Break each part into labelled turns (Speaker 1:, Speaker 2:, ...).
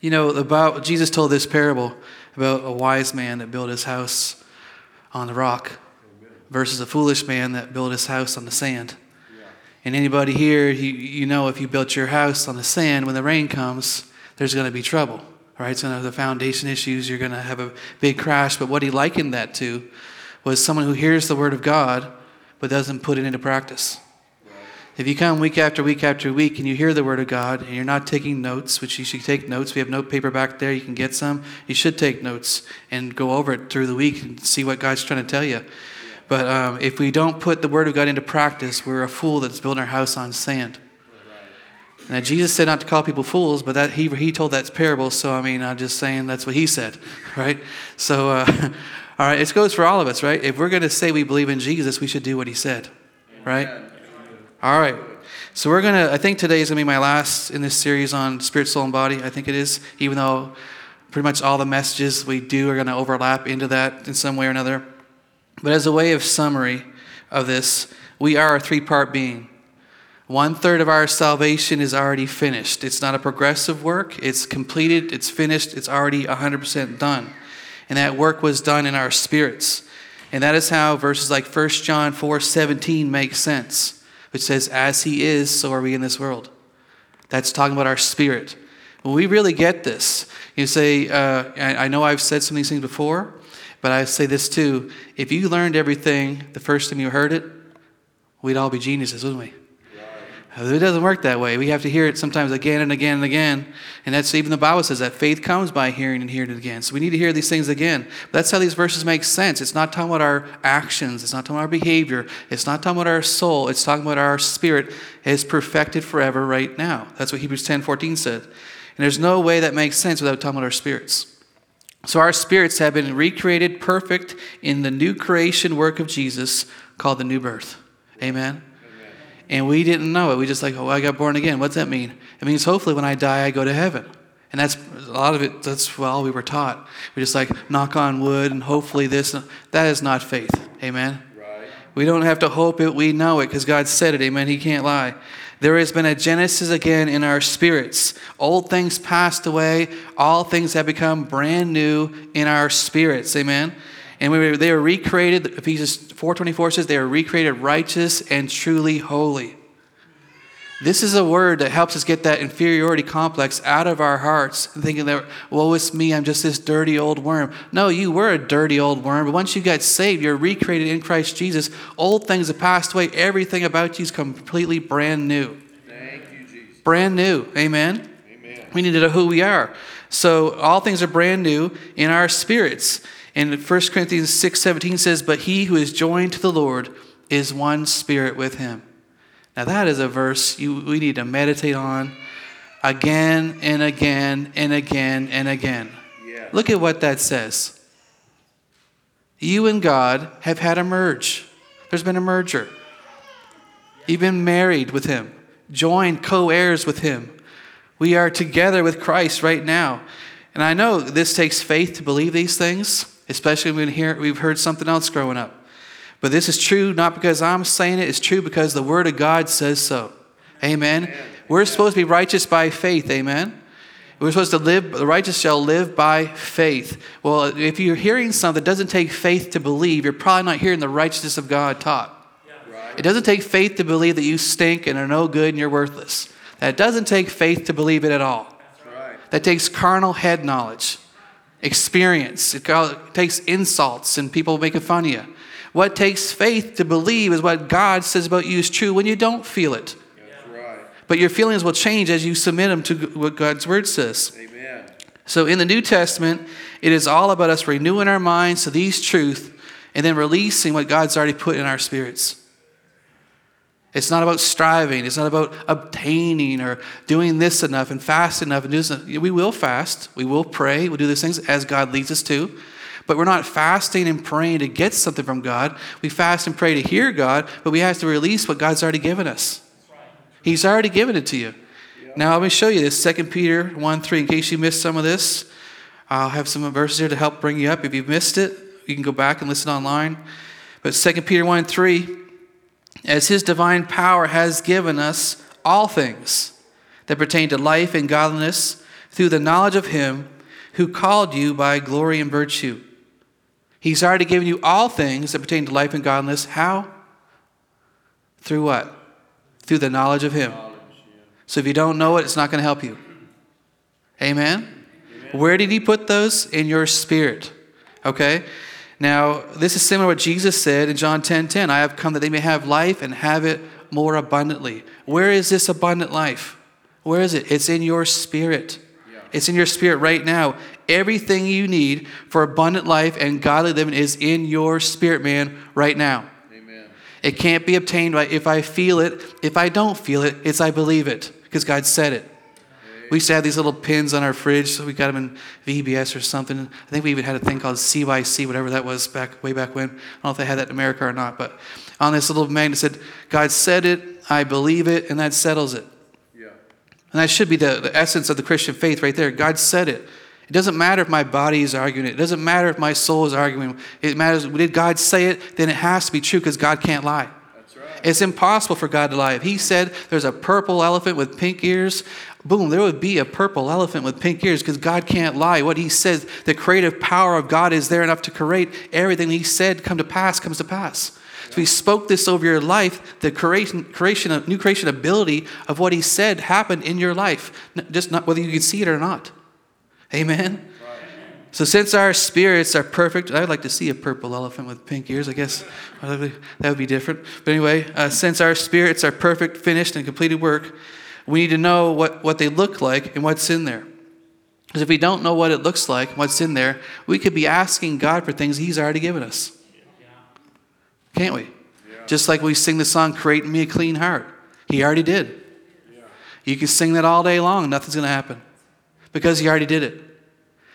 Speaker 1: You know, about Jesus told this parable about a wise man that built his house on the rock versus a foolish man that built his house on the sand. And anybody here, you, you know, if you built your house on the sand, when the rain comes, there's going to be trouble, right? It's going to have the foundation issues. You're going to have a big crash. But what he likened that to was someone who hears the word of God but doesn't put it into practice. If you come week after week after week and you hear the Word of God and you're not taking notes, which you should take notes, we have note paper back there, you can get some. You should take notes and go over it through the week and see what God's trying to tell you. But um, if we don't put the Word of God into practice, we're a fool that's building our house on sand. Now, Jesus said not to call people fools, but that he, he told that parable, so I mean, I'm just saying that's what he said, right? So, uh, all right, it goes for all of us, right? If we're going to say we believe in Jesus, we should do what he said, right? All right. So we're going to, I think today is going to be my last in this series on spirit, soul, and body. I think it is, even though pretty much all the messages we do are going to overlap into that in some way or another. But as a way of summary of this, we are a three part being. One third of our salvation is already finished. It's not a progressive work, it's completed, it's finished, it's already 100% done. And that work was done in our spirits. And that is how verses like 1 John 4 17 make sense which says, As he is, so are we in this world. That's talking about our spirit. When we really get this, you say, uh, I know I've said some of these things before, but I say this too. If you learned everything the first time you heard it, we'd all be geniuses, wouldn't we? It doesn't work that way. We have to hear it sometimes again and again and again. And that's even the Bible says that faith comes by hearing and hearing it again. So we need to hear these things again. But that's how these verses make sense. It's not talking about our actions, it's not talking about our behavior, it's not talking about our soul, it's talking about our spirit is perfected forever right now. That's what Hebrews 10 14 said. And there's no way that makes sense without talking about our spirits. So our spirits have been recreated perfect in the new creation work of Jesus called the new birth. Amen and we didn't know it. We just like, oh, I got born again. What's that mean? It means hopefully when I die, I go to heaven. And that's a lot of it. That's well, we were taught. We just like knock on wood and hopefully this. That is not faith. Amen. Right. We don't have to hope it. We know it because God said it. Amen. He can't lie. There has been a genesis again in our spirits. Old things passed away. All things have become brand new in our spirits. Amen. And we were, they were recreated, Ephesians 4.24 says, they were recreated righteous and truly holy. This is a word that helps us get that inferiority complex out of our hearts, thinking that, woe is me, I'm just this dirty old worm. No, you were a dirty old worm, but once you got saved, you're recreated in Christ Jesus. Old things have passed away. Everything about you is completely brand new.
Speaker 2: Thank you, Jesus.
Speaker 1: Brand new. Amen? Amen. We need to know who we are. So all things are brand new in our spirits. And 1 Corinthians 6 17 says, But he who is joined to the Lord is one spirit with him. Now, that is a verse you, we need to meditate on again and again and again and again. Yeah. Look at what that says. You and God have had a merge. There's been a merger. You've been married with Him, joined co heirs with Him. We are together with Christ right now. And I know this takes faith to believe these things especially when hear, we've heard something else growing up. But this is true not because I'm saying it, it's true because the Word of God says so. Amen. Amen. We're supposed to be righteous by faith. Amen. We're supposed to live, the righteous shall live by faith. Well, if you're hearing something that doesn't take faith to believe, you're probably not hearing the righteousness of God taught. It doesn't take faith to believe that you stink and are no good and you're worthless. That doesn't take faith to believe it at all. Right. That takes carnal head knowledge experience. It takes insults and people making fun of you. What takes faith to believe is what God says about you is true when you don't feel it. Right. But your feelings will change as you submit them to what God's word says. Amen. So in the New Testament, it is all about us renewing our minds to these truths and then releasing what God's already put in our spirits. It's not about striving. It's not about obtaining or doing this enough and fast enough and this. We will fast. We will pray. We'll do these things as God leads us to. But we're not fasting and praying to get something from God. We fast and pray to hear God, but we have to release what God's already given us. He's already given it to you. Now, let me show you this 2 Peter 1 3. In case you missed some of this, I'll have some verses here to help bring you up. If you've missed it, you can go back and listen online. But 2 Peter 1 3 as his divine power has given us all things that pertain to life and godliness through the knowledge of him who called you by glory and virtue. He's already given you all things that pertain to life and godliness. How? Through what? Through the knowledge of him. So if you don't know it, it's not going to help you. Amen? Amen? Where did he put those? In your spirit. Okay? Now, this is similar to what Jesus said in John 10 10. I have come that they may have life and have it more abundantly. Where is this abundant life? Where is it? It's in your spirit. Yeah. It's in your spirit right now. Everything you need for abundant life and godly living is in your spirit, man, right now. Amen. It can't be obtained by if I feel it. If I don't feel it, it's I believe it because God said it. We used to have these little pins on our fridge, so we got them in VBS or something. I think we even had a thing called CYC, whatever that was back way back when. I don't know if they had that in America or not, but on this little magnet said, "God said it, I believe it, and that settles it." Yeah. And that should be the, the essence of the Christian faith right there. God said it. It doesn't matter if my body is arguing it. It doesn't matter if my soul is arguing. It matters, did God say it? Then it has to be true because God can't lie. It's impossible for God to lie. If He said there's a purple elephant with pink ears, boom, there would be a purple elephant with pink ears because God can't lie. What He says, the creative power of God is there enough to create everything He said come to pass comes to pass. So He spoke this over your life. The creation, creation new creation ability of what He said happened in your life, just not whether you can see it or not. Amen. So, since our spirits are perfect, I'd like to see a purple elephant with pink ears. I guess that would be different. But anyway, uh, since our spirits are perfect, finished, and completed work, we need to know what, what they look like and what's in there. Because if we don't know what it looks like, what's in there, we could be asking God for things He's already given us. Can't we? Yeah. Just like we sing the song, Create Me a Clean Heart. He already did. Yeah. You can sing that all day long, nothing's going to happen because He already did it.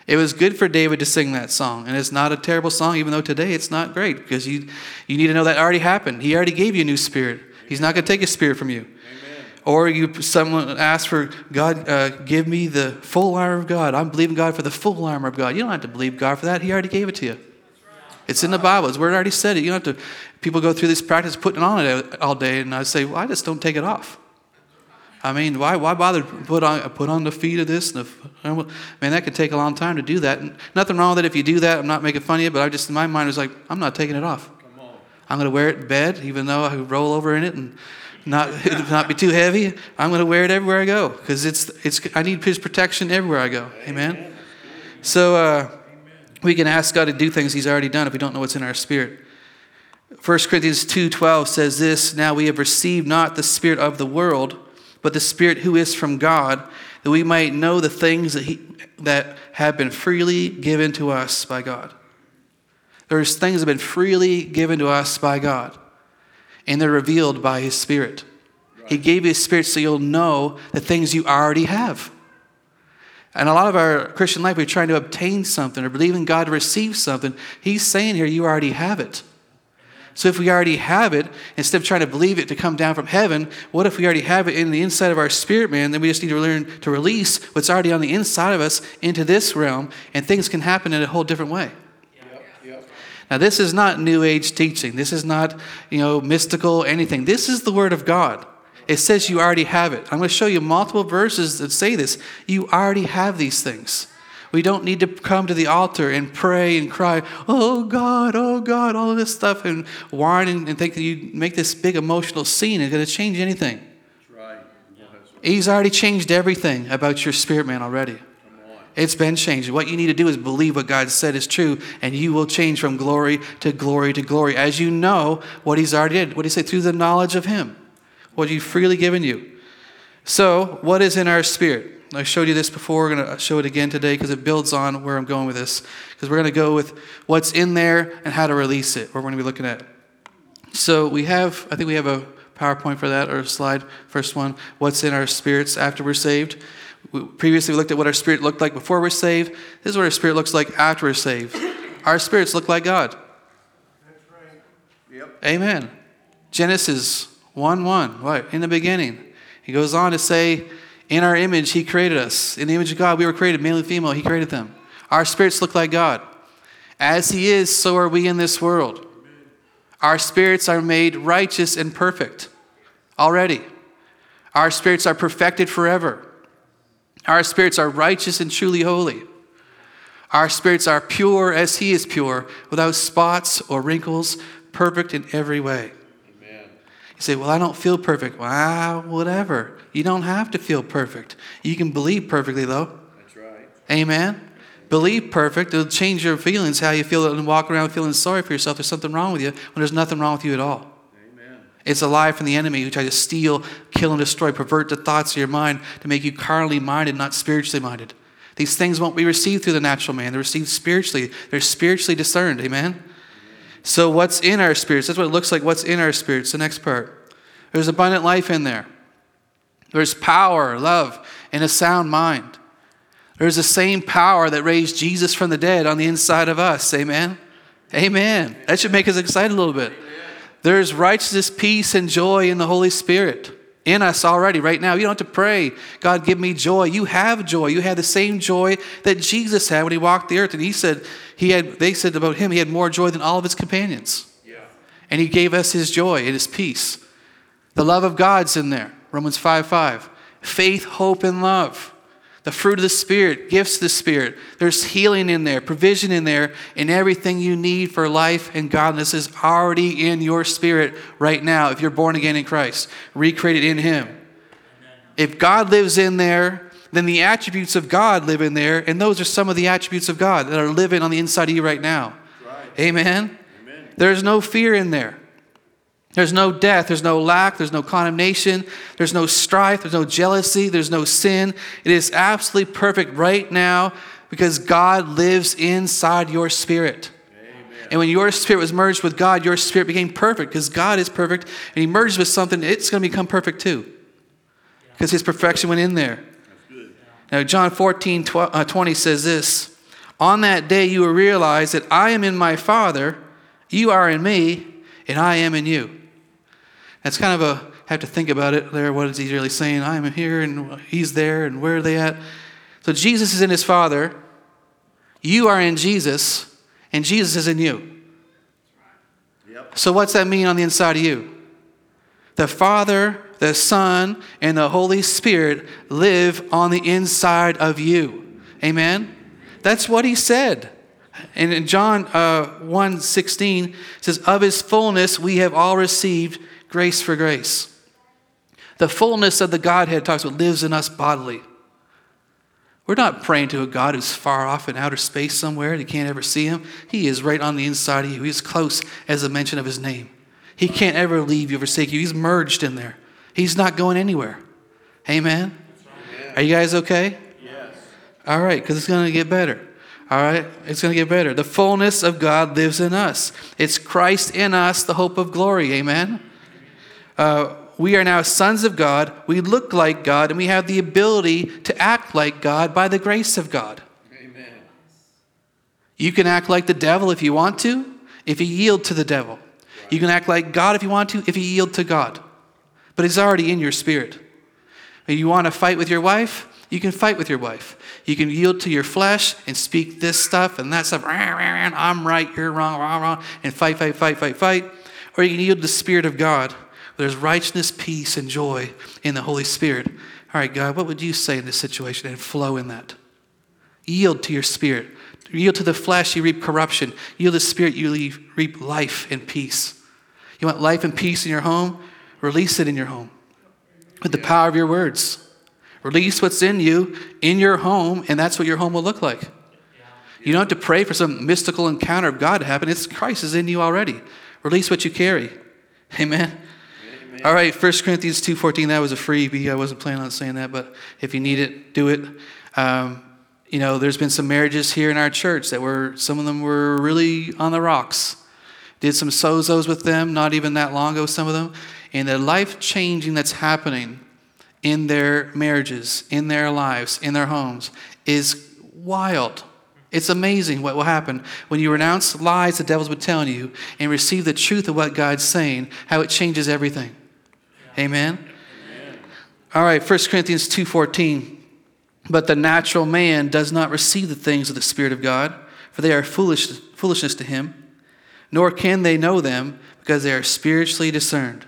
Speaker 1: It was good for David to sing that song, and it's not a terrible song, even though today it's not great, because you, you need to know that already happened. He already gave you a new spirit. He's not going to take a spirit from you. Amen. Or you someone asks for God, uh, give me the full armor of God. I'm believing God for the full armor of God. You don't have to believe God for that. He already gave it to you. It's in the Bible. It's where it already said it. You don't have to. People go through this practice putting on it all day, and I say, well, I just don't take it off. I mean, why, why bother put on put on the feet of this? And the, man, that could take a long time to do that. And nothing wrong with it if you do that. I'm not making fun of you, but I just in my mind was like, I'm not taking it off. I'm going to wear it in bed, even though I roll over in it and not not be too heavy. I'm going to wear it everywhere I go because it's it's I need His protection everywhere I go. Amen. So uh, we can ask God to do things He's already done if we don't know what's in our spirit. 1 Corinthians 2:12 says this, now we have received not the spirit of the world, but the Spirit who is from God, that we might know the things that, he, that have been freely given to us by God. There's things that have been freely given to us by God, and they're revealed by His Spirit. Right. He gave you His Spirit so you'll know the things you already have. And a lot of our Christian life, we're trying to obtain something or believe in God to receive something. He's saying here, you already have it. So if we already have it, instead of trying to believe it to come down from heaven, what if we already have it in the inside of our spirit man? Then we just need to learn to release what's already on the inside of us into this realm, and things can happen in a whole different way. Now, this is not New Age teaching. This is not, you know, mystical anything. This is the Word of God. It says you already have it. I'm going to show you multiple verses that say this. You already have these things. We don't need to come to the altar and pray and cry, oh God, oh God, all of this stuff and whine and, and think that you make this big emotional scene is going to change anything. Right. He's already changed everything about your spirit man already. It's been changed. What you need to do is believe what God said is true, and you will change from glory to glory to glory as you know what He's already did. What do you say? Through the knowledge of Him, what He's freely given you. So, what is in our spirit? I showed you this before. We're going to show it again today because it builds on where I'm going with this. Because we're going to go with what's in there and how to release it. We're going to be looking at. So we have, I think we have a PowerPoint for that or a slide. First one, what's in our spirits after we're saved. We previously we looked at what our spirit looked like before we're saved. This is what our spirit looks like after we're saved. Our spirits look like God. That's right. Yep. Amen. Genesis 1 1. What? In the beginning. He goes on to say, in our image, He created us. In the image of God, we were created, male and female. He created them. Our spirits look like God. As He is, so are we in this world. Our spirits are made righteous and perfect already. Our spirits are perfected forever. Our spirits are righteous and truly holy. Our spirits are pure as He is pure, without spots or wrinkles, perfect in every way. Say, Well, I don't feel perfect. Well, ah, whatever. You don't have to feel perfect. You can believe perfectly, though.
Speaker 2: That's right.
Speaker 1: Amen. Believe perfect. It'll change your feelings, how you feel, and walk around feeling sorry for yourself. There's something wrong with you when there's nothing wrong with you at all. Amen. It's a lie from the enemy who tries to steal, kill, and destroy, pervert the thoughts of your mind to make you carnally minded, not spiritually minded. These things won't be received through the natural man. They're received spiritually. They're spiritually discerned. Amen? So, what's in our spirits? That's what it looks like. What's in our spirits? The next part. There's abundant life in there. There's power, love, and a sound mind. There's the same power that raised Jesus from the dead on the inside of us. Amen? Amen. That should make us excited a little bit. There's righteousness, peace, and joy in the Holy Spirit in us already right now. You don't have to pray, God, give me joy. You have joy. You have the same joy that Jesus had when he walked the earth. And he said, he had, they said about him, he had more joy than all of his companions. Yeah. And he gave us his joy and his peace. The love of God's in there. Romans 5 5. Faith, hope, and love the fruit of the Spirit, gifts of the Spirit. There's healing in there, provision in there, and everything you need for life and godliness is already in your spirit right now if you're born again in Christ, recreated in Him. If God lives in there, then the attributes of God live in there, and those are some of the attributes of God that are living on the inside of you right now. Right. Amen? Amen? There's no fear in there. There's no death, there's no lack, there's no condemnation, there's no strife, there's no jealousy, there's no sin. It is absolutely perfect right now because God lives inside your spirit. Amen. And when your spirit was merged with God, your spirit became perfect because God is perfect and He merges with something, it's going to become perfect too because His perfection went in there. Now, John 14 uh, 20 says this On that day you will realize that I am in my Father, you are in me, and I am in you. That's kind of a, have to think about it there. What is he really saying? I'm here and he's there and where are they at? So Jesus is in his Father. You are in Jesus and Jesus is in you. Yep. So what's that mean on the inside of you? The Father, the Son, and the Holy Spirit live on the inside of you. Amen? That's what he said. And in John uh, 1 16 says, Of his fullness we have all received grace for grace. The fullness of the Godhead talks about lives in us bodily. We're not praying to a God who's far off in outer space somewhere and you can't ever see him. He is right on the inside of you. He's close as a mention of his name. He can't ever leave you, forsake you. He's merged in there. He's not going anywhere. Amen? Are you guys okay? Yes. All right, because it's going to get better. All right? It's going to get better. The fullness of God lives in us. It's Christ in us, the hope of glory. Amen? Uh, we are now sons of God, we look like God, and we have the ability to act like God by the grace of God. Amen. You can act like the devil if you want to, if you yield to the devil. You can act like God if you want to, if you yield to God. But it's already in your spirit. If you want to fight with your wife, you can fight with your wife. You can yield to your flesh and speak this stuff and that stuff. I'm right, you're wrong, wrong, wrong, and fight, fight, fight, fight, fight. Or you can yield to the Spirit of God there's righteousness, peace, and joy in the Holy Spirit. All right, God, what would you say in this situation and flow in that? Yield to your spirit. Yield to the flesh, you reap corruption. Yield to the spirit, you reap life and peace. You want life and peace in your home? Release it in your home with the power of your words. Release what's in you in your home, and that's what your home will look like. You don't have to pray for some mystical encounter of God to happen. It's Christ is in you already. Release what you carry. Amen. All right, 1 Corinthians 2.14, that was a freebie. I wasn't planning on saying that, but if you need it, do it. Um, you know, there's been some marriages here in our church that were, some of them were really on the rocks. Did some sozos with them, not even that long ago, some of them. And the life changing that's happening in their marriages, in their lives, in their homes is wild. It's amazing what will happen when you renounce lies the devils would tell you and receive the truth of what God's saying, how it changes everything. Amen? Amen. All right, 1 Corinthians 2.14. But the natural man does not receive the things of the Spirit of God, for they are foolish, foolishness to him, nor can they know them because they are spiritually discerned.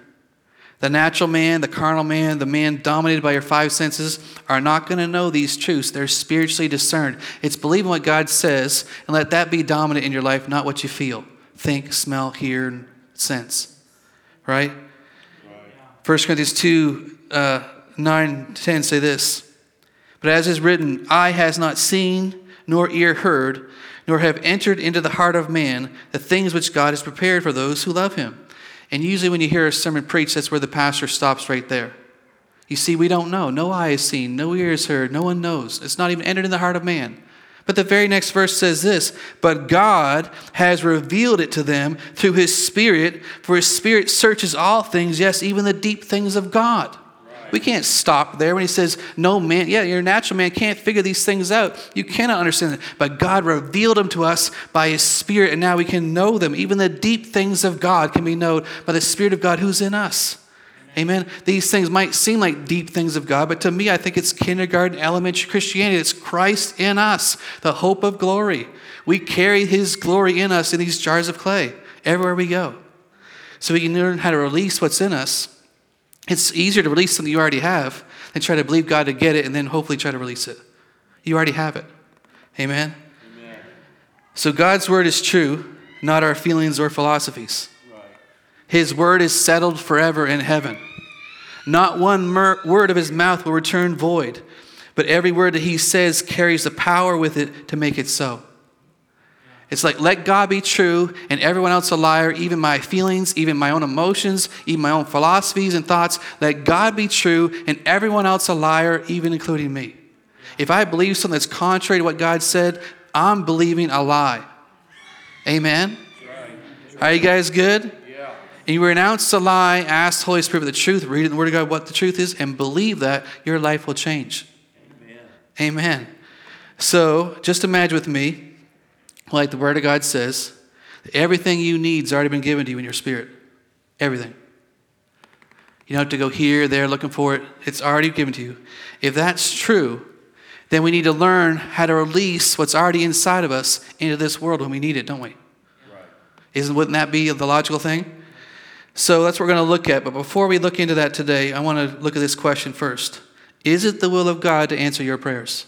Speaker 1: The natural man, the carnal man, the man dominated by your five senses are not going to know these truths. They're spiritually discerned. It's believing what God says and let that be dominant in your life, not what you feel, think, smell, hear, and sense. Right? Right. 1 Corinthians 2 uh, 9 10 say this. But as is written, eye has not seen, nor ear heard, nor have entered into the heart of man the things which God has prepared for those who love him. And usually, when you hear a sermon preached, that's where the pastor stops right there. You see, we don't know. No eye has seen, no ear has heard, no one knows. It's not even entered in the heart of man. But the very next verse says this But God has revealed it to them through his Spirit, for his Spirit searches all things, yes, even the deep things of God. We can't stop there when he says, No man, yeah, your natural man can't figure these things out. You cannot understand it. But God revealed them to us by his Spirit, and now we can know them. Even the deep things of God can be known by the Spirit of God who's in us. Amen. These things might seem like deep things of God, but to me, I think it's kindergarten, elementary Christianity. It's Christ in us, the hope of glory. We carry his glory in us in these jars of clay everywhere we go. So we can learn how to release what's in us it's easier to release something you already have than try to believe God to get it and then hopefully try to release it. You already have it. Amen? Amen. So God's word is true, not our feelings or philosophies. Right. His word is settled forever in heaven. Not one mer- word of his mouth will return void, but every word that he says carries the power with it to make it so. It's like, let God be true and everyone else a liar, even my feelings, even my own emotions, even my own philosophies and thoughts. Let God be true and everyone else a liar, even including me. If I believe something that's contrary to what God said, I'm believing a lie. Amen? Are you guys good? And you renounce the lie, ask the Holy Spirit for the truth, read in the Word of God what the truth is, and believe that, your life will change. Amen. Amen. So just imagine with me like the Word of God says, everything you need has already been given to you in your spirit. Everything. You don't have to go here, there, looking for it. It's already given to you. If that's true, then we need to learn how to release what's already inside of us into this world when we need it, don't we? Right. Isn't wouldn't that be the logical thing? So that's what we're going to look at. But before we look into that today, I want to look at this question first. Is it the will of God to answer your prayers?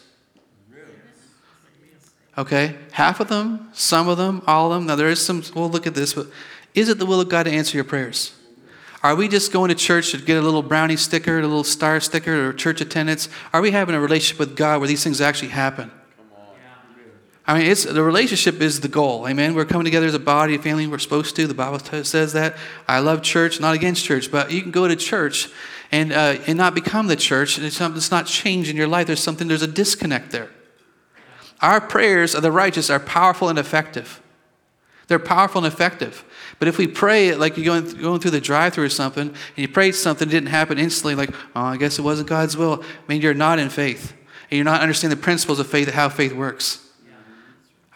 Speaker 1: Okay? Half of them, some of them, all of them. Now, there is some, we'll look at this, but is it the will of God to answer your prayers? Are we just going to church to get a little brownie sticker, a little star sticker, or church attendance? Are we having a relationship with God where these things actually happen? I mean, it's the relationship is the goal. Amen. We're coming together as a body, a family. We're supposed to. The Bible says that. I love church, not against church, but you can go to church and uh, and not become the church. It's, not change in your life. There's something. There's a disconnect there. Our prayers of the righteous are powerful and effective. They're powerful and effective. But if we pray like you're going, going through the drive through or something, and you prayed something didn't happen instantly, like, oh, I guess it wasn't God's will, I mean, you're not in faith. And you're not understanding the principles of faith, how faith works.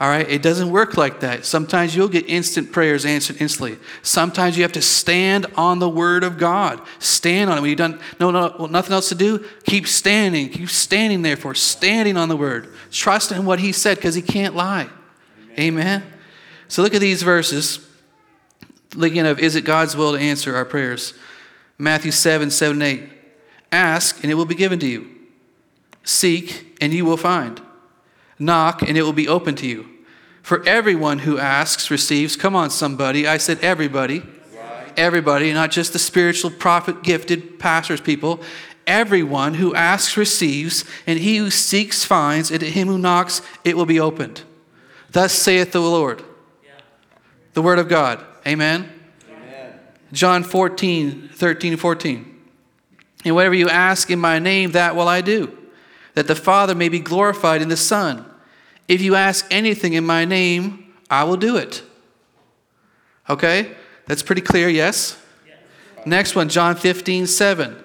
Speaker 1: All right? It doesn't work like that. Sometimes you'll get instant prayers answered instantly. Sometimes you have to stand on the word of God. Stand on it. When you've done no, no, nothing else to do, keep standing. Keep standing there for standing on the word. Trust in what he said because he can't lie. Amen. Amen. So look at these verses. Looking of is it God's will to answer our prayers? Matthew 7, 7, 8. Ask and it will be given to you. Seek and you will find. Knock, and it will be open to you. For everyone who asks receives. Come on, somebody. I said everybody. Everybody, not just the spiritual prophet gifted pastors people. Everyone who asks receives, and he who seeks finds, and to him who knocks it will be opened. Thus saith the Lord. The word of God. Amen. Amen. John 14, 13, 14. And whatever you ask in my name, that will I do, that the Father may be glorified in the Son. If you ask anything in my name, I will do it. Okay? That's pretty clear, yes? yes? Next one, John 15, 7.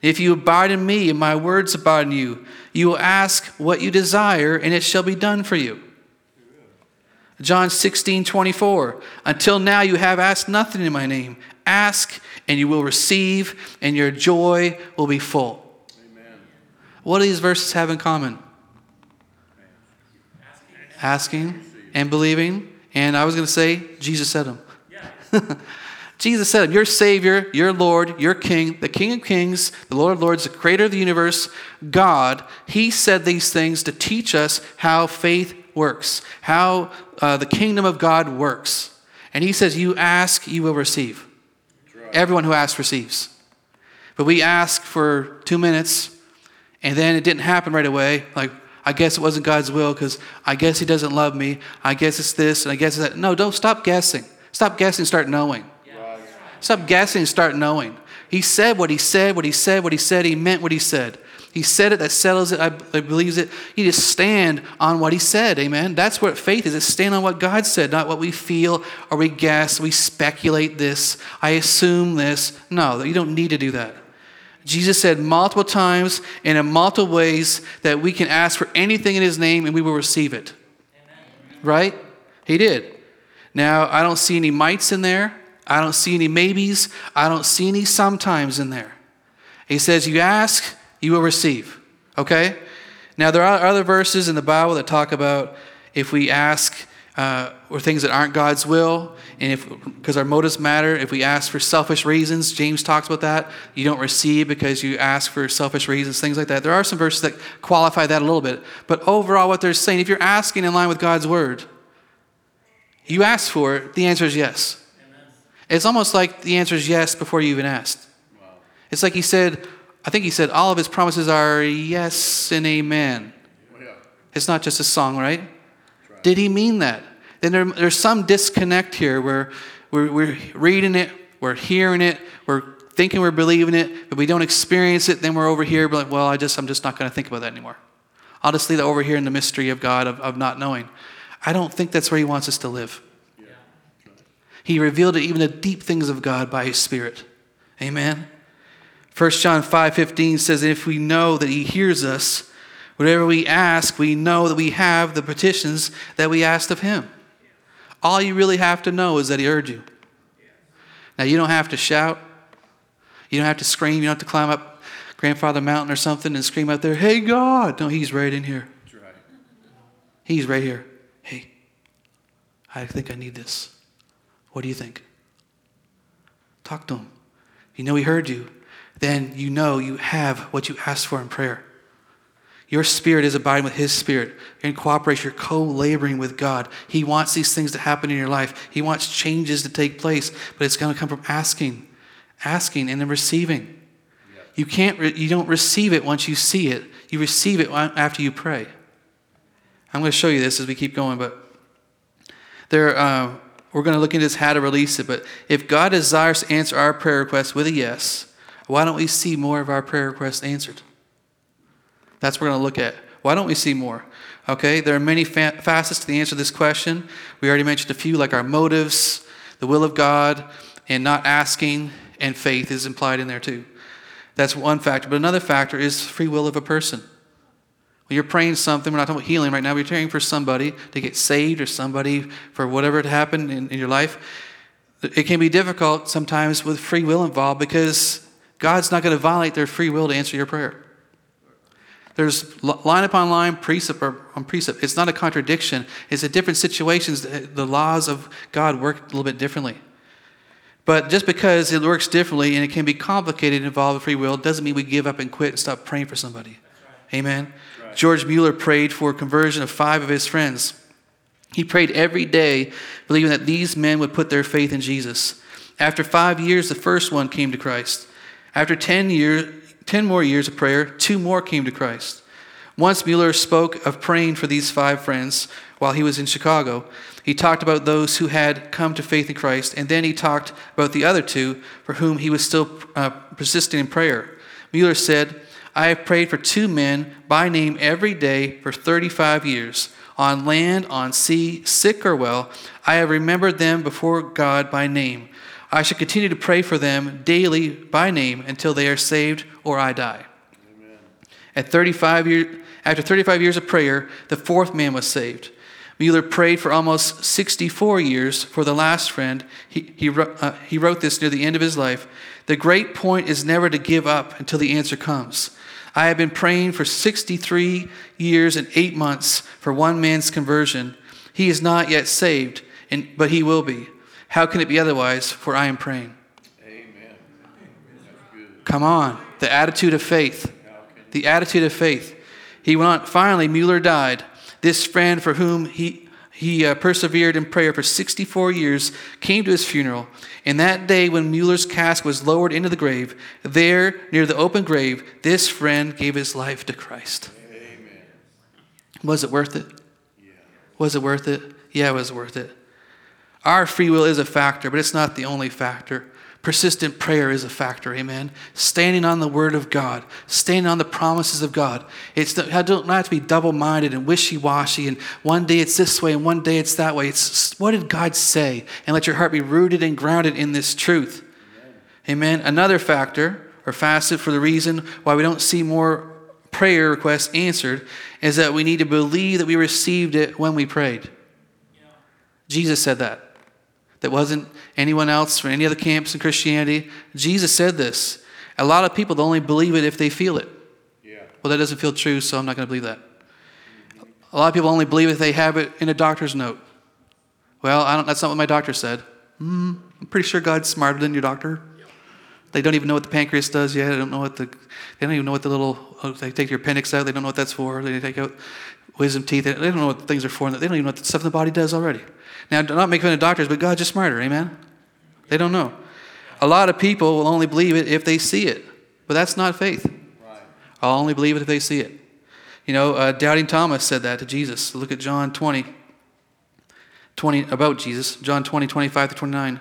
Speaker 1: If you abide in me and my words abide in you, you will ask what you desire, and it shall be done for you. John 16, 24. Until now you have asked nothing in my name. Ask, and you will receive, and your joy will be full. Amen. What do these verses have in common? Asking and believing. And I was going to say, Jesus said them. Jesus said, Your Savior, your Lord, your King, the King of Kings, the Lord of Lords, the Creator of the universe, God, He said these things to teach us how faith works, how uh, the kingdom of God works. And He says, You ask, you will receive. Right. Everyone who asks receives. But we ask for two minutes, and then it didn't happen right away. Like, I guess it wasn't God's will because I guess He doesn't love me. I guess it's this, and I guess it's that. No, don't stop guessing. Stop guessing, start knowing. Stop guessing start knowing. He said what he said, what he said, what he said. He meant what he said. He said it, that settles it, I, I it. You just stand on what he said, amen? That's what faith is. It's stand on what God said, not what we feel or we guess, we speculate this, I assume this. No, you don't need to do that. Jesus said multiple times and in multiple ways that we can ask for anything in his name and we will receive it. Amen. Right? He did. Now, I don't see any mights in there. I don't see any maybes. I don't see any sometimes in there. He says, You ask, you will receive. Okay? Now, there are other verses in the Bible that talk about if we ask uh, or things that aren't God's will, and if because our motives matter, if we ask for selfish reasons, James talks about that. You don't receive because you ask for selfish reasons, things like that. There are some verses that qualify that a little bit. But overall, what they're saying, if you're asking in line with God's word, you ask for it, the answer is yes. It's almost like the answer is yes before you even asked. Wow. It's like he said, I think he said, all of his promises are yes and amen. Yeah. It's not just a song, right? Did he mean that? Then there, there's some disconnect here where we're, we're reading it, we're hearing it, we're thinking we're believing it, but we don't experience it. Then we're over here, like, well, I just, I'm just not going to think about that anymore. I'll just leave that over here in the mystery of God of, of not knowing. I don't think that's where he wants us to live. He revealed even the deep things of God by his Spirit. Amen. 1 John 5:15 says if we know that he hears us whatever we ask we know that we have the petitions that we asked of him. All you really have to know is that he heard you. Now you don't have to shout. You don't have to scream, you don't have to climb up grandfather mountain or something and scream out there, "Hey God." No, he's right in here. He's right here. Hey. I think I need this. What do you think? Talk to him. You know he heard you. Then you know you have what you asked for in prayer. Your spirit is abiding with his spirit. You're in cooperation. You're co laboring with God. He wants these things to happen in your life. He wants changes to take place, but it's going to come from asking, asking, and then receiving. You can't. Re- you don't receive it once you see it. You receive it after you pray. I'm going to show you this as we keep going, but there. Uh, we're going to look into this how to release it. But if God desires to answer our prayer requests with a yes, why don't we see more of our prayer requests answered? That's what we're going to look at. Why don't we see more? Okay, there are many fa- facets to the answer to this question. We already mentioned a few, like our motives, the will of God, and not asking, and faith is implied in there too. That's one factor. But another factor is free will of a person. When you're praying something, we're not talking about healing right now, we're praying for somebody to get saved or somebody for whatever had happened in, in your life. It can be difficult sometimes with free will involved because God's not going to violate their free will to answer your prayer. There's line upon line, precept on precept. It's not a contradiction. It's a different situations. The laws of God work a little bit differently. But just because it works differently and it can be complicated and involve free will doesn't mean we give up and quit and stop praying for somebody. Right. Amen. George Mueller prayed for conversion of five of his friends. He prayed every day, believing that these men would put their faith in Jesus. After five years, the first one came to Christ. After 10, years, 10 more years of prayer, two more came to Christ. Once Mueller spoke of praying for these five friends while he was in Chicago. He talked about those who had come to faith in Christ, and then he talked about the other two for whom he was still uh, persisting in prayer. Mueller said, I have prayed for two men by name every day for 35 years. On land, on sea, sick or well, I have remembered them before God by name. I should continue to pray for them daily by name until they are saved or I die. Amen. At 35 year, after 35 years of prayer, the fourth man was saved. Mueller prayed for almost 64 years for the last friend. He, he, uh, he wrote this near the end of his life. The great point is never to give up until the answer comes. I have been praying for 63 years and eight months for one man's conversion. He is not yet saved, and, but he will be. How can it be otherwise? For I am praying. Amen. Come on. The attitude of faith. The attitude of faith. He went on. Finally, Mueller died. This friend for whom he, he uh, persevered in prayer for 64 years came to his funeral. And that day, when Mueller's casket was lowered into the grave, there, near the open grave, this friend gave his life to Christ. Amen. Was it worth it? Yeah. Was it worth it? Yeah, it was worth it. Our free will is a factor, but it's not the only factor. Persistent prayer is a factor, amen. Standing on the word of God, standing on the promises of God. It's the, I don't have to be double minded and wishy washy, and one day it's this way and one day it's that way. It's what did God say? And let your heart be rooted and grounded in this truth. Amen. amen. Another factor or facet for the reason why we don't see more prayer requests answered is that we need to believe that we received it when we prayed. Yeah. Jesus said that. That wasn't anyone else from any other camps in Christianity. Jesus said this. A lot of people only believe it if they feel it. Yeah. Well, that doesn't feel true, so I'm not going to believe that. A lot of people only believe if they have it in a doctor's note. Well, I don't, that's not what my doctor said. Mm, I'm pretty sure God's smarter than your doctor. They don't even know what the pancreas does yet. They don't know what the. They don't even know what the little. Oh, they take your appendix out. They don't know what that's for. They take out wisdom teeth. They don't know what things are for. They don't even know what the stuff in the body does already. Now, do not make fun of doctors, but God's just smarter. Amen. They don't know. A lot of people will only believe it if they see it, but that's not faith. Right. I'll only believe it if they see it. You know, uh, doubting Thomas said that to Jesus. Look at John 20, 20 about Jesus, John 20, 25 to 29.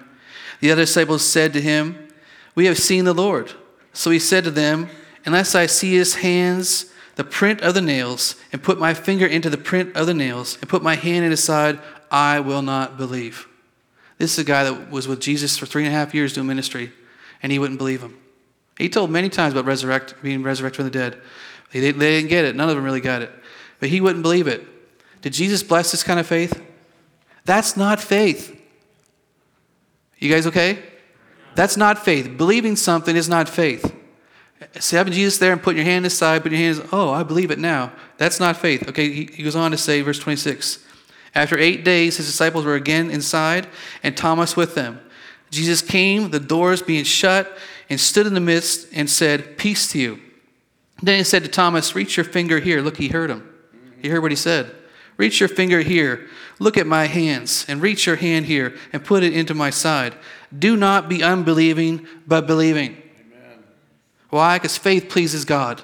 Speaker 1: The other disciples said to him, We have seen the Lord. So he said to them, Unless I see his hands, the print of the nails, and put my finger into the print of the nails, and put my hand in his side, I will not believe. This is a guy that was with Jesus for three and a half years doing ministry, and he wouldn't believe him. He told many times about resurrect, being resurrected from the dead. They, they didn't get it. None of them really got it. But he wouldn't believe it. Did Jesus bless this kind of faith? That's not faith. You guys okay? That's not faith. Believing something is not faith. See, having Jesus there and putting your hand aside, putting your hands, oh, I believe it now. That's not faith. Okay, he, he goes on to say, verse 26. After eight days, his disciples were again inside, and Thomas with them. Jesus came, the doors being shut, and stood in the midst and said, Peace to you. Then he said to Thomas, Reach your finger here. Look, he heard him. He heard what he said. Reach your finger here. Look at my hands, and reach your hand here and put it into my side. Do not be unbelieving, but believing. Amen. Why? Because faith pleases God.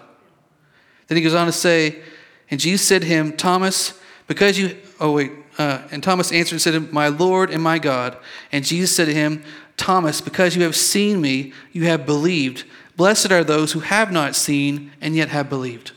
Speaker 1: Then he goes on to say, And Jesus said to him, Thomas, because you Oh, wait. Uh, and Thomas answered and said, My Lord and my God. And Jesus said to him, Thomas, because you have seen me, you have believed. Blessed are those who have not seen and yet have believed.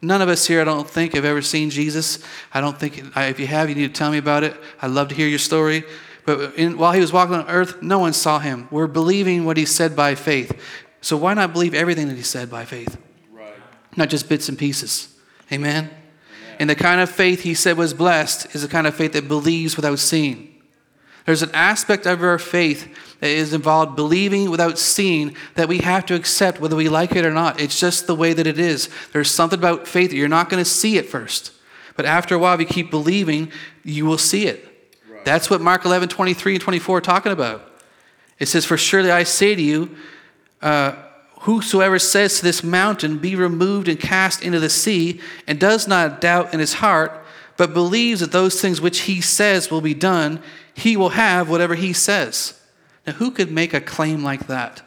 Speaker 1: None of us here, I don't think, have ever seen Jesus. I don't think, if you have, you need to tell me about it. I'd love to hear your story. But in, while he was walking on earth, no one saw him. We're believing what he said by faith. So why not believe everything that he said by faith? Right. Not just bits and pieces. Amen? And the kind of faith he said was blessed is the kind of faith that believes without seeing. There's an aspect of our faith that is involved believing without seeing that we have to accept whether we like it or not. It's just the way that it is. There's something about faith that you're not going to see it first. But after a while, if you keep believing, you will see it. Right. That's what Mark 11, 23 and 24 are talking about. It says, For surely I say to you, uh, Whosoever says to this mountain, Be removed and cast into the sea, and does not doubt in his heart, but believes that those things which he says will be done, he will have whatever he says. Now, who could make a claim like that?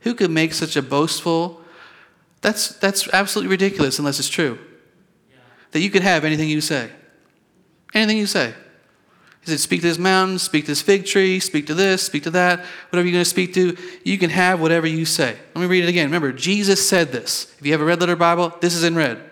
Speaker 1: Who could make such a boastful? That's, that's absolutely ridiculous unless it's true. Yeah. That you could have anything you say. Anything you say. He said, Speak to this mountain, speak to this fig tree, speak to this, speak to that, whatever you're going to speak to, you can have whatever you say. Let me read it again. Remember, Jesus said this. If you have a red letter Bible, this is in red.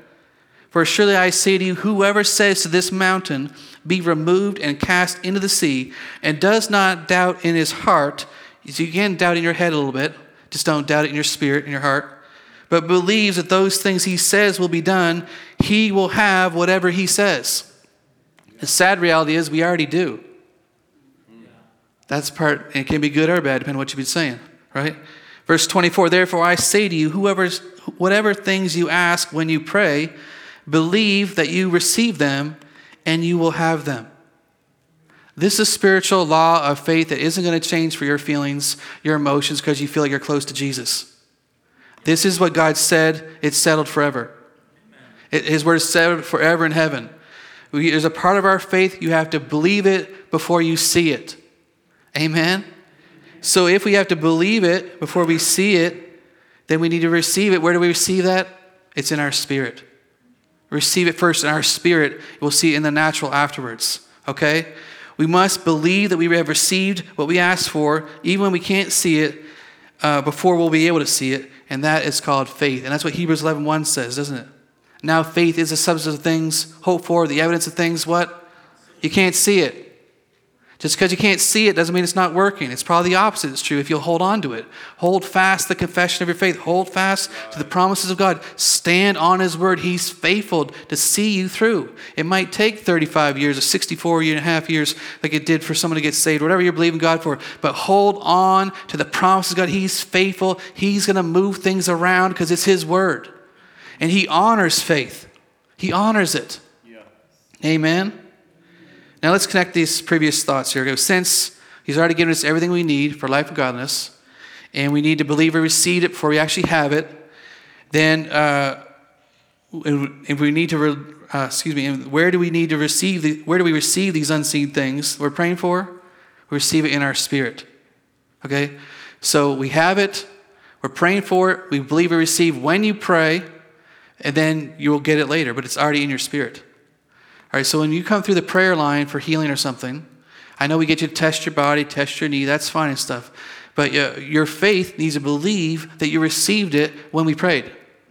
Speaker 1: For surely I say to you, whoever says to this mountain, Be removed and cast into the sea, and does not doubt in his heart, so you can doubt in your head a little bit, just don't doubt it in your spirit, in your heart, but believes that those things he says will be done, he will have whatever he says. The sad reality is we already do. That's part, it can be good or bad, depending on what you've been saying, right? Verse 24, therefore I say to you, whoever, whatever things you ask when you pray, believe that you receive them and you will have them. This is spiritual law of faith that isn't going to change for your feelings, your emotions, because you feel like you're close to Jesus. This is what God said, it's settled forever. It, his word is settled forever in heaven. There's a part of our faith, you have to believe it before you see it. Amen? So if we have to believe it before we see it, then we need to receive it. Where do we receive that? It's in our spirit. Receive it first in our spirit. We'll see it in the natural afterwards. Okay? We must believe that we have received what we asked for, even when we can't see it, uh, before we'll be able to see it. And that is called faith. And that's what Hebrews 11 1 says, doesn't it? Now faith is the substance of things hoped for, the evidence of things what? You can't see it. Just because you can't see it doesn't mean it's not working. It's probably the opposite It's true if you'll hold on to it. Hold fast the confession of your faith. Hold fast to the promises of God. Stand on His word. He's faithful to see you through. It might take 35 years or 64 and a half years like it did for someone to get saved, whatever you're believing God for. But hold on to the promises of God. He's faithful. He's going to move things around because it's His word. And He honors faith, He honors it. Yeah. Amen. Now let's connect these previous thoughts here. Since He's already given us everything we need for life and godliness, and we need to believe we received it before we actually have it, then uh, if we need to, re, uh, excuse me, where do we need to receive, the, where do we receive these unseen things we're praying for? We receive it in our spirit. Okay? So we have it, we're praying for it, we believe we receive when you pray, and then you will get it later, but it's already in your spirit. All right, so when you come through the prayer line for healing or something, I know we get you to test your body, test your knee, that's fine and stuff. But your faith needs to believe that you received it when we prayed.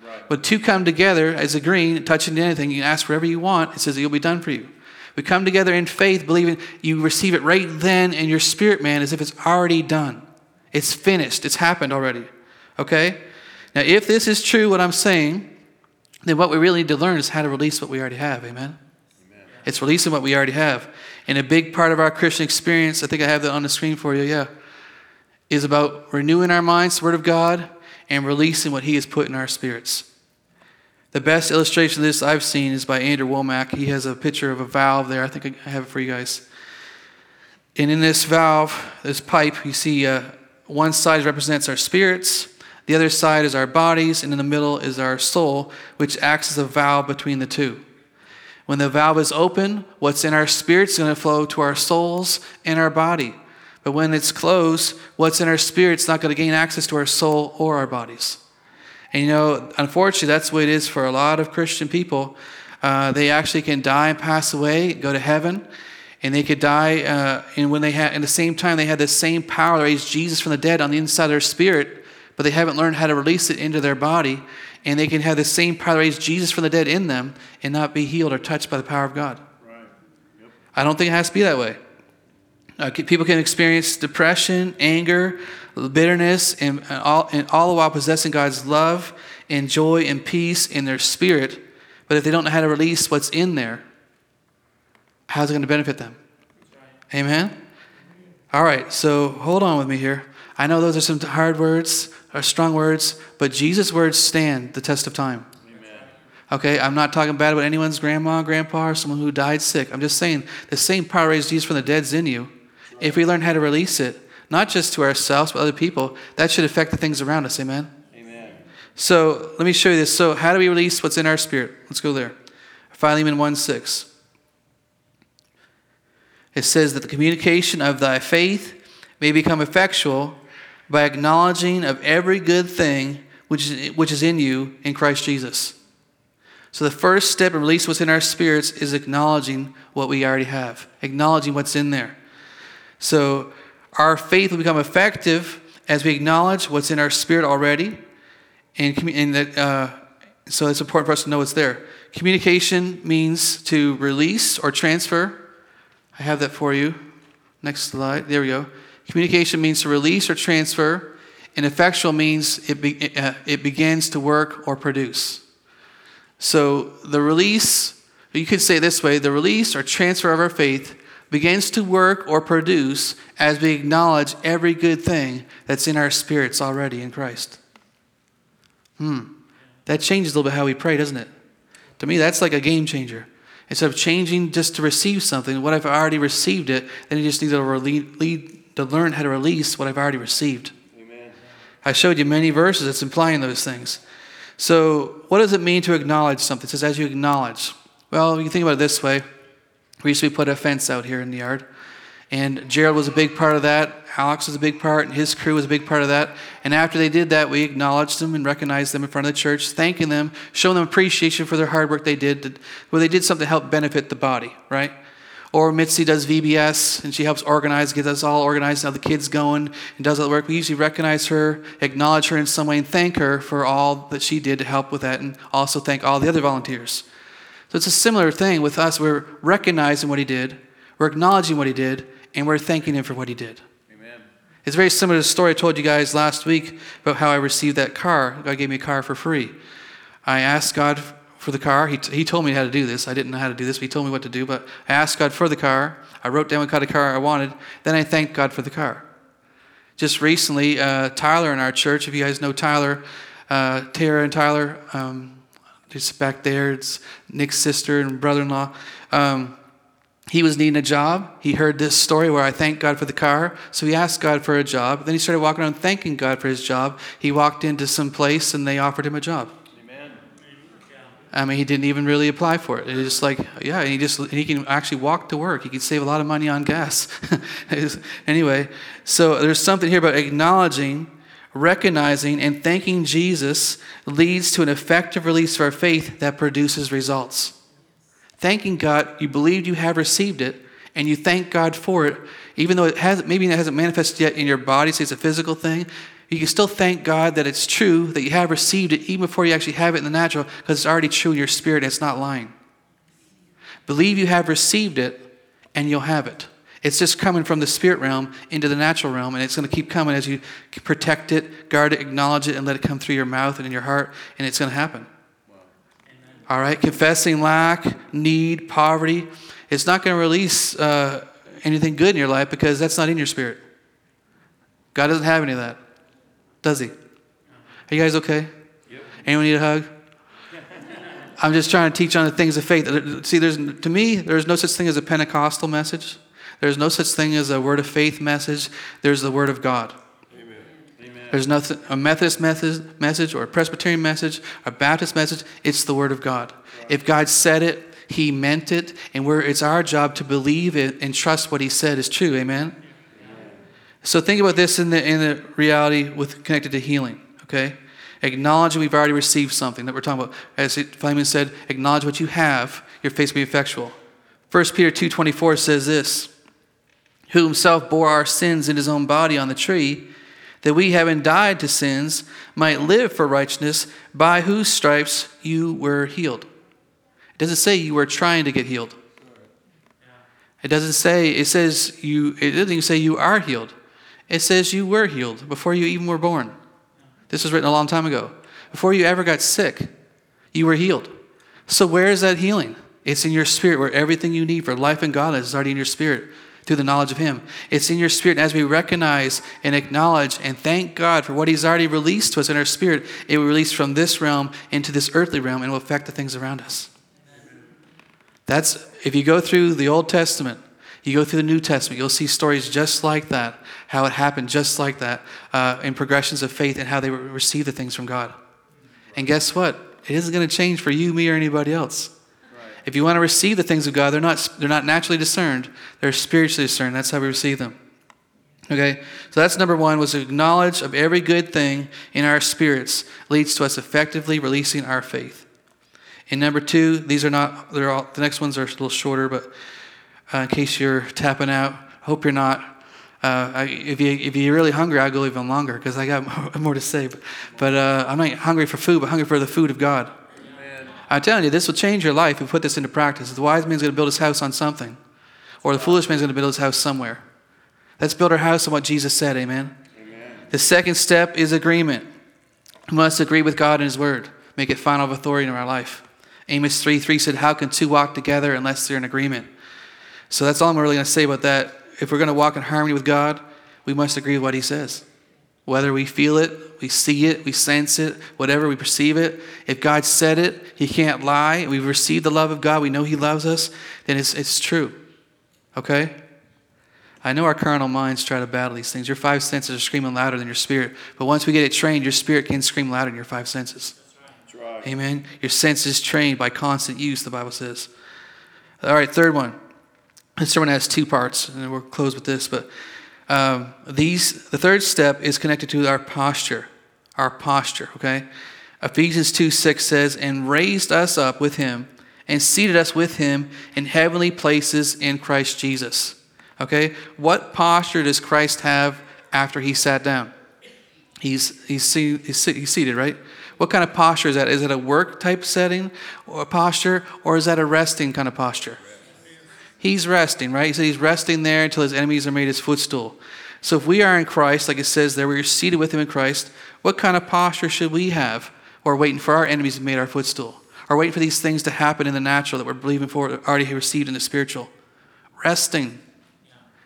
Speaker 1: Right. When two come together as agreeing, touching anything, you can ask whatever you want, it says it will be done for you. We come together in faith, believing you receive it right then in your spirit, man, as if it's already done. It's finished, it's happened already. Okay? Now, if this is true, what I'm saying, then what we really need to learn is how to release what we already have. Amen? It's releasing what we already have. And a big part of our Christian experience, I think I have that on the screen for you, yeah, is about renewing our minds, the Word of God, and releasing what He has put in our spirits. The best illustration of this I've seen is by Andrew Wommack. He has a picture of a valve there. I think I have it for you guys. And in this valve, this pipe, you see uh, one side represents our spirits, the other side is our bodies, and in the middle is our soul, which acts as a valve between the two. When the valve is open, what's in our spirit is going to flow to our souls and our body. But when it's closed, what's in our spirit is not going to gain access to our soul or our bodies. And you know, unfortunately, that's way it is for a lot of Christian people. Uh, they actually can die and pass away, go to heaven, and they could die. Uh, and when they had, in the same time, they had the same power to raise Jesus from the dead on the inside of their spirit, but they haven't learned how to release it into their body and they can have the same power to raise Jesus from the dead in them and not be healed or touched by the power of God. Right. Yep. I don't think it has to be that way. Uh, people can experience depression, anger, bitterness, and all, and all while possessing God's love and joy and peace in their spirit. But if they don't know how to release what's in there, how's it going to benefit them? Right. Amen? All right, so hold on with me here. I know those are some hard words are strong words, but Jesus' words stand the test of time. Amen. Okay, I'm not talking bad about anyone's grandma, grandpa, or someone who died sick. I'm just saying the same power raised Jesus from the dead's in you. If we learn how to release it, not just to ourselves, but other people, that should affect the things around us. Amen? Amen. So let me show you this. So, how do we release what's in our spirit? Let's go there. Philemon 1 6. It says that the communication of thy faith may become effectual by acknowledging of every good thing which is, which is in you in Christ Jesus. So the first step in release what's in our spirits is acknowledging what we already have, acknowledging what's in there. So our faith will become effective as we acknowledge what's in our spirit already, and, and that, uh, so it's important for us to know what's there. Communication means to release or transfer. I have that for you. Next slide. There we go. Communication means to release or transfer, and effectual means it, be, uh, it begins to work or produce. So the release, you could say this way the release or transfer of our faith begins to work or produce as we acknowledge every good thing that's in our spirits already in Christ. Hmm. That changes a little bit how we pray, doesn't it? To me, that's like a game changer. Instead of changing just to receive something, what if I've already received it, then you just need to, lead, lead, to learn how to release what I've already received. Amen. I showed you many verses that's implying those things. So, what does it mean to acknowledge something? It says, as you acknowledge. Well, you think about it this way. We used to put a fence out here in the yard. And Gerald was a big part of that. Alex was a big part, and his crew was a big part of that. And after they did that, we acknowledged them and recognized them in front of the church, thanking them, showing them appreciation for their hard work they did, where they did something to help benefit the body, right? Or Mitzi does VBS and she helps organize, get us all organized, how the kids going, and does all the work. We usually recognize her, acknowledge her in some way, and thank her for all that she did to help with that, and also thank all the other volunteers. So it's a similar thing with us. We're recognizing what he did, we're acknowledging what he did, and we're thanking him for what he did. Amen. It's very similar to the story I told you guys last week about how I received that car. God gave me a car for free. I asked God for the car. He, t- he told me how to do this. I didn't know how to do this, but he told me what to do. But I asked God for the car. I wrote down what kind of car I wanted. Then I thanked God for the car. Just recently, uh, Tyler in our church, if you guys know Tyler, uh, Tara and Tyler, um, just back there, it's Nick's sister and brother in law. Um, he was needing a job. He heard this story where I thanked God for the car. So he asked God for a job. Then he started walking around thanking God for his job. He walked into some place and they offered him a job. I mean, he didn't even really apply for it. It's just like, yeah, he just he can actually walk to work. He can save a lot of money on gas. anyway, so there's something here about acknowledging, recognizing, and thanking Jesus leads to an effective release of our faith that produces results. Thanking God, you believe you have received it, and you thank God for it, even though it has maybe it hasn't manifested yet in your body, say it's a physical thing you can still thank God that it's true, that you have received it even before you actually have it in the natural, because it's already true in your spirit and it's not lying. Believe you have received it, and you'll have it. It's just coming from the spirit realm into the natural realm, and it's going to keep coming as you protect it, guard it, acknowledge it, and let it come through your mouth and in your heart, and it's going to happen. All right, confessing lack, need, poverty. It's not going to release uh, anything good in your life because that's not in your spirit. God doesn't have any of that. Does he? Are you guys okay? Yep. Anyone need a hug? I'm just trying to teach on the things of faith. Uh, see, there's to me, there's no such thing as a Pentecostal message. There's no such thing as a word of faith message. There's the word of God. Amen. Amen. There's nothing a Methodist message or a Presbyterian message, a Baptist message. It's the word of God. If God said it, He meant it, and we're, it's our job to believe it and trust what He said is true. Amen. So think about this in the, in the reality with connected to healing, okay? Acknowledge we've already received something that we're talking about. As Philemon said, acknowledge what you have, your faith will be effectual. 1 Peter 2.24 says this, Who himself bore our sins in his own body on the tree, that we, having died to sins, might live for righteousness, by whose stripes you were healed. It doesn't say you were trying to get healed. It doesn't say, it says you, it doesn't even say you are healed. It says you were healed before you even were born. This was written a long time ago. Before you ever got sick, you were healed. So, where is that healing? It's in your spirit, where everything you need for life and godliness is already in your spirit through the knowledge of Him. It's in your spirit. And as we recognize and acknowledge and thank God for what He's already released to us in our spirit, it will release from this realm into this earthly realm and will affect the things around us. That's if you go through the Old Testament, you go through the New Testament, you'll see stories just like that, how it happened just like that uh, in progressions of faith and how they receive the things from God. And guess what? It isn't going to change for you, me, or anybody else. Right. If you want to receive the things of God, they're not, they're not naturally discerned, they're spiritually discerned. That's how we receive them. Okay, so that's number one was acknowledge of every good thing in our spirits leads to us effectively releasing our faith. And number two, these are not, they're all, the next ones are a little shorter, but uh, in case you're tapping out. Hope you're not. Uh, I, if, you, if you're really hungry, I'll go even longer because I got more, more, to say. But, but uh, I'm not hungry for food, but hungry for the food of God. Amen. I'm telling you, this will change your life if you put this into practice. The wise man's going to build his house on something, or the foolish man's going to build his house somewhere. Let's build our house on what Jesus said. Amen. Amen. The second step is agreement. We must agree with God and His Word, make it final authority in our life. Amos 3 3 said, How can two walk together unless they're in agreement? So that's all I'm really going to say about that. If we're going to walk in harmony with God, we must agree with what He says. Whether we feel it, we see it, we sense it, whatever we perceive it. If God said it, He can't lie. We've received the love of God. We know He loves us. Then it's, it's true. Okay? I know our carnal minds try to battle these things. Your five senses are screaming louder than your spirit. But once we get it trained, your spirit can scream louder than your five senses. That's right. Amen. Your senses trained by constant use, the Bible says. All right, third one. This sermon has two parts, and we'll close with this. But um, these, the third step is connected to our posture. Our posture, okay? Ephesians 2 6 says, And raised us up with him and seated us with him in heavenly places in Christ Jesus. Okay? What posture does Christ have after he sat down? He's, he's, he's, he's seated, right? What kind of posture is that? Is it a work type setting or posture, or is that a resting kind of posture? He's resting, right? He said he's resting there until his enemies are made his footstool. So if we are in Christ, like it says there, we're seated with him in Christ, what kind of posture should we have? Or waiting for our enemies to be made our footstool? Or waiting for these things to happen in the natural that we're believing for, already received in the spiritual? Resting.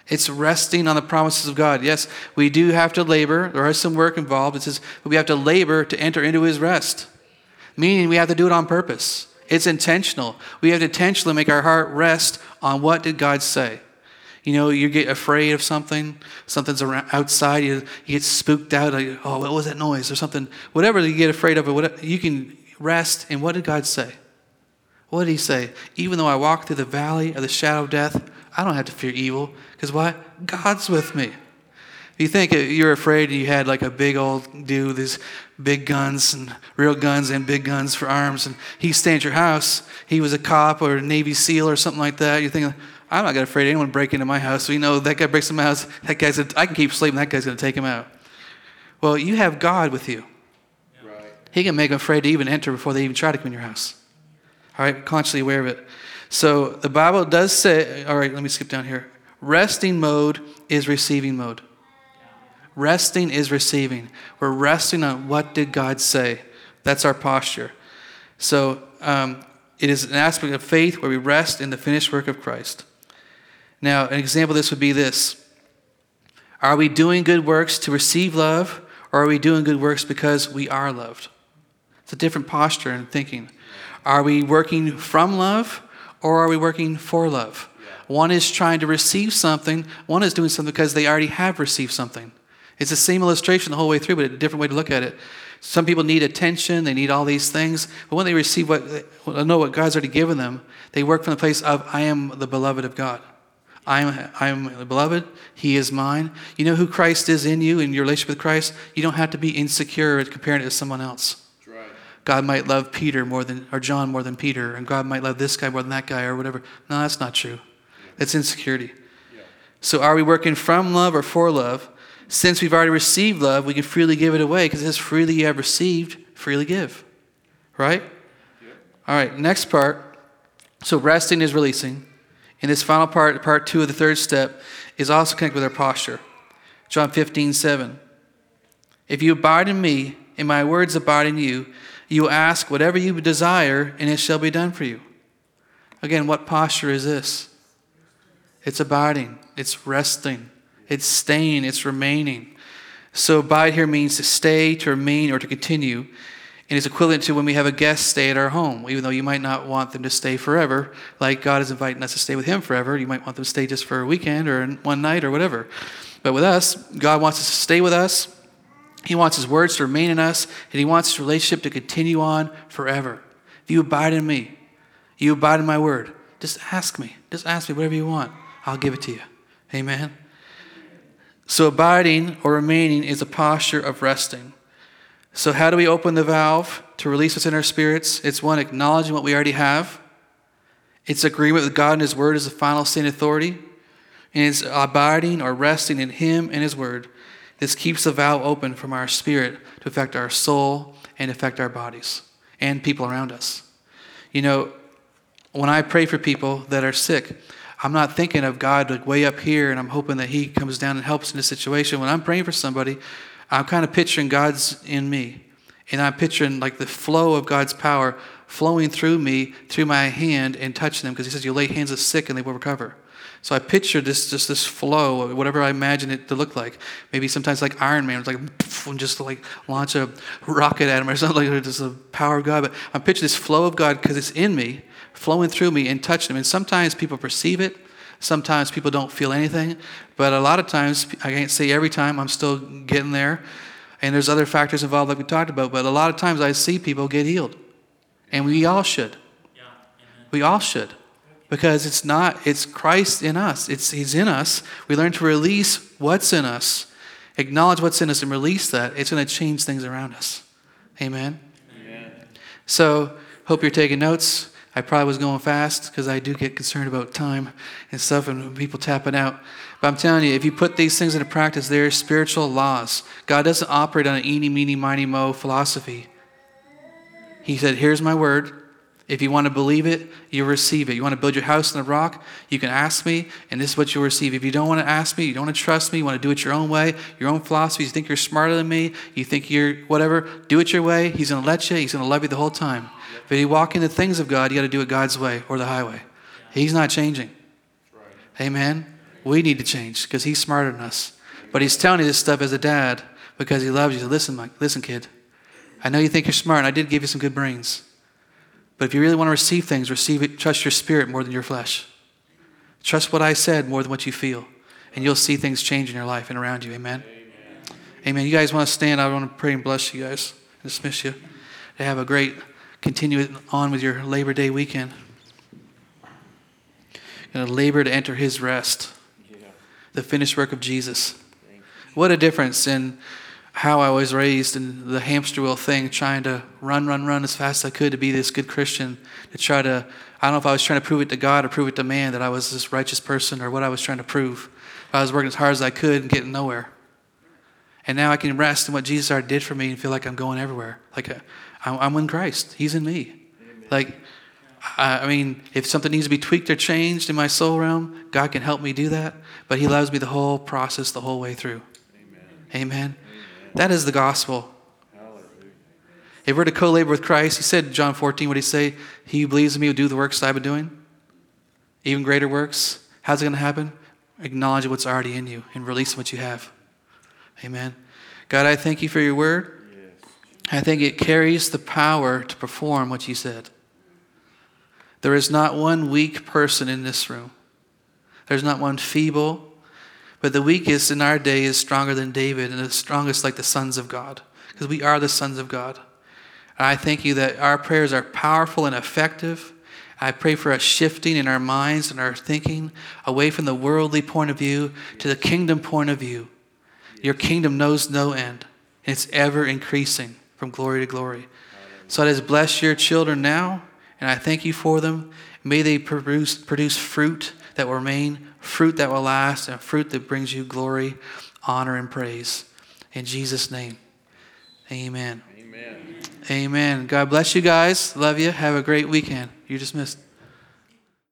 Speaker 1: It's resting on the promises of God. Yes, we do have to labor. There is some work involved. It says, but we have to labor to enter into his rest. Meaning we have to do it on purpose. It's intentional. We have to intentionally make our heart rest on what did God say. You know, you get afraid of something, something's around, outside, you, you get spooked out, like, oh, what was that noise or something. Whatever you get afraid of, you can rest in what did God say? What did he say? Even though I walk through the valley of the shadow of death, I don't have to fear evil. Because why? God's with me. You think you're afraid you had like a big old dude with these big guns and real guns and big guns for arms, and he stayed at your house, he was a cop or a Navy SEAL or something like that, you're thinking, I'm not gonna afraid anyone break into my house. So you know that guy breaks into my house, that guy's I can keep sleeping, that guy's going to take him out. Well, you have God with you. Right. He can make them afraid to even enter before they even try to come in your house. All right, consciously aware of it. So the Bible does say, all right, let me skip down here. Resting mode is receiving mode. Resting is receiving. We're resting on what did God say. That's our posture. So um, it is an aspect of faith where we rest in the finished work of Christ. Now, an example of this would be this Are we doing good works to receive love, or are we doing good works because we are loved? It's a different posture and thinking. Are we working from love, or are we working for love? One is trying to receive something, one is doing something because they already have received something. It's the same illustration the whole way through, but a different way to look at it. Some people need attention, they need all these things, but when they receive what, know what God's already given them, they work from the place of, I am the beloved of God. I am, I am the beloved, He is mine. You know who Christ is in you, in your relationship with Christ? You don't have to be insecure comparing it to someone else. God might love Peter more than, or John more than Peter, and God might love this guy more than that guy, or whatever. No, that's not true. It's insecurity. Yeah. So, are we working from love or for love? Since we've already received love, we can freely give it away because it says, freely you have received, freely give. Right? Yeah. All right, next part. So, resting is releasing. And this final part, part two of the third step, is also connected with our posture. John 15, 7. If you abide in me, and my words abide in you, you ask whatever you desire, and it shall be done for you. Again, what posture is this? It's abiding, it's resting, it's staying, it's remaining. So, abide here means to stay, to remain, or to continue. And it's equivalent to when we have a guest stay at our home, even though you might not want them to stay forever. Like God is inviting us to stay with Him forever. You might want them to stay just for a weekend or one night or whatever. But with us, God wants us to stay with us he wants His words to remain in us, and He wants His relationship to continue on forever. If you abide in me, you abide in my word, just ask me. Just ask me whatever you want. I'll give it to you. Amen. So, abiding or remaining is a posture of resting. So, how do we open the valve to release what's in our spirits? It's one, acknowledging what we already have. It's agreement with God and His Word as the final sin authority. And it's abiding or resting in Him and His Word. This keeps the valve open from our spirit to affect our soul and affect our bodies and people around us. You know, when I pray for people that are sick, I'm not thinking of God like way up here and I'm hoping that He comes down and helps in this situation. When I'm praying for somebody, I'm kind of picturing God's in me. And I'm picturing like the flow of God's power flowing through me, through my hand, and touching them, because he says, You lay hands of sick and they will recover. So I picture this just this flow, whatever I imagine it to look like. Maybe sometimes like Iron Man, it's like and just like launch a rocket at him or something like just the power of God. But I'm picturing this flow of God because it's in me, flowing through me and touching them. And sometimes people perceive it, sometimes people don't feel anything. But a lot of times, I can't say every time, I'm still getting there. And there's other factors involved that we talked about. But a lot of times I see people get healed. And we all should. We all should. Because it's not, it's Christ in us. It's He's in us. We learn to release what's in us, acknowledge what's in us, and release that. It's going to change things around us. Amen. Amen. So, hope you're taking notes. I probably was going fast because I do get concerned about time and stuff and people tapping out. But I'm telling you, if you put these things into practice, they're spiritual laws. God doesn't operate on an eeny, meeny, miny, mo philosophy. He said, Here's my word. If you want to believe it, you'll receive it. You want to build your house on the rock, you can ask me, and this is what you'll receive. If you don't want to ask me, you don't want to trust me, you want to do it your own way, your own philosophy, you think you're smarter than me, you think you're whatever, do it your way. He's going to let you, He's going to love you the whole time. But if you walk into things of God, you got to do it God's way or the highway. He's not changing. Amen. We need to change because He's smarter than us. But He's telling you this stuff as a dad because He loves you. So listen, Mike, listen, kid. I know you think you're smart, and I did give you some good brains. But if you really want to receive things, receive it, trust your spirit more than your flesh. Trust what I said more than what you feel. And you'll see things change in your life and around you. Amen. Amen. Amen. You guys want to stand? I want to pray and bless you guys. Dismiss you. To have a great continue on with your Labor Day weekend. Going to labor to enter his rest. Yeah. The finished work of Jesus. What a difference in how I was raised in the hamster wheel thing, trying to run, run, run as fast as I could to be this good Christian, to try to, I don't know if I was trying to prove it to God or prove it to man that I was this righteous person or what I was trying to prove. I was working as hard as I could and getting nowhere. And now I can rest in what Jesus already did for me and feel like I'm going everywhere. Like uh, I'm in Christ, He's in me. Amen. Like, I mean, if something needs to be tweaked or changed in my soul realm, God can help me do that. But He loves me the whole process, the whole way through. Amen. Amen. That is the gospel. If we're to co labor with Christ, he said, John 14, what he say? He who believes in me will do the works I've been doing, even greater works. How's it going to happen? Acknowledge what's already in you and release what you have. Amen. God, I thank you for your word. I think it carries the power to perform what you said. There is not one weak person in this room. There's not one feeble, but the weakest in our day is stronger than David and the strongest like the sons of God, because we are the sons of God. I thank you that our prayers are powerful and effective. I pray for a shifting in our minds and our thinking away from the worldly point of view to the kingdom point of view. Your kingdom knows no end, it's ever increasing from glory to glory. So I just bless your children now, and I thank you for them. May they produce, produce fruit that will remain, fruit that will last, and fruit that brings you glory, honor, and praise. In Jesus' name, amen. Amen. Amen. God bless you guys. Love you. Have a great weekend. You're dismissed.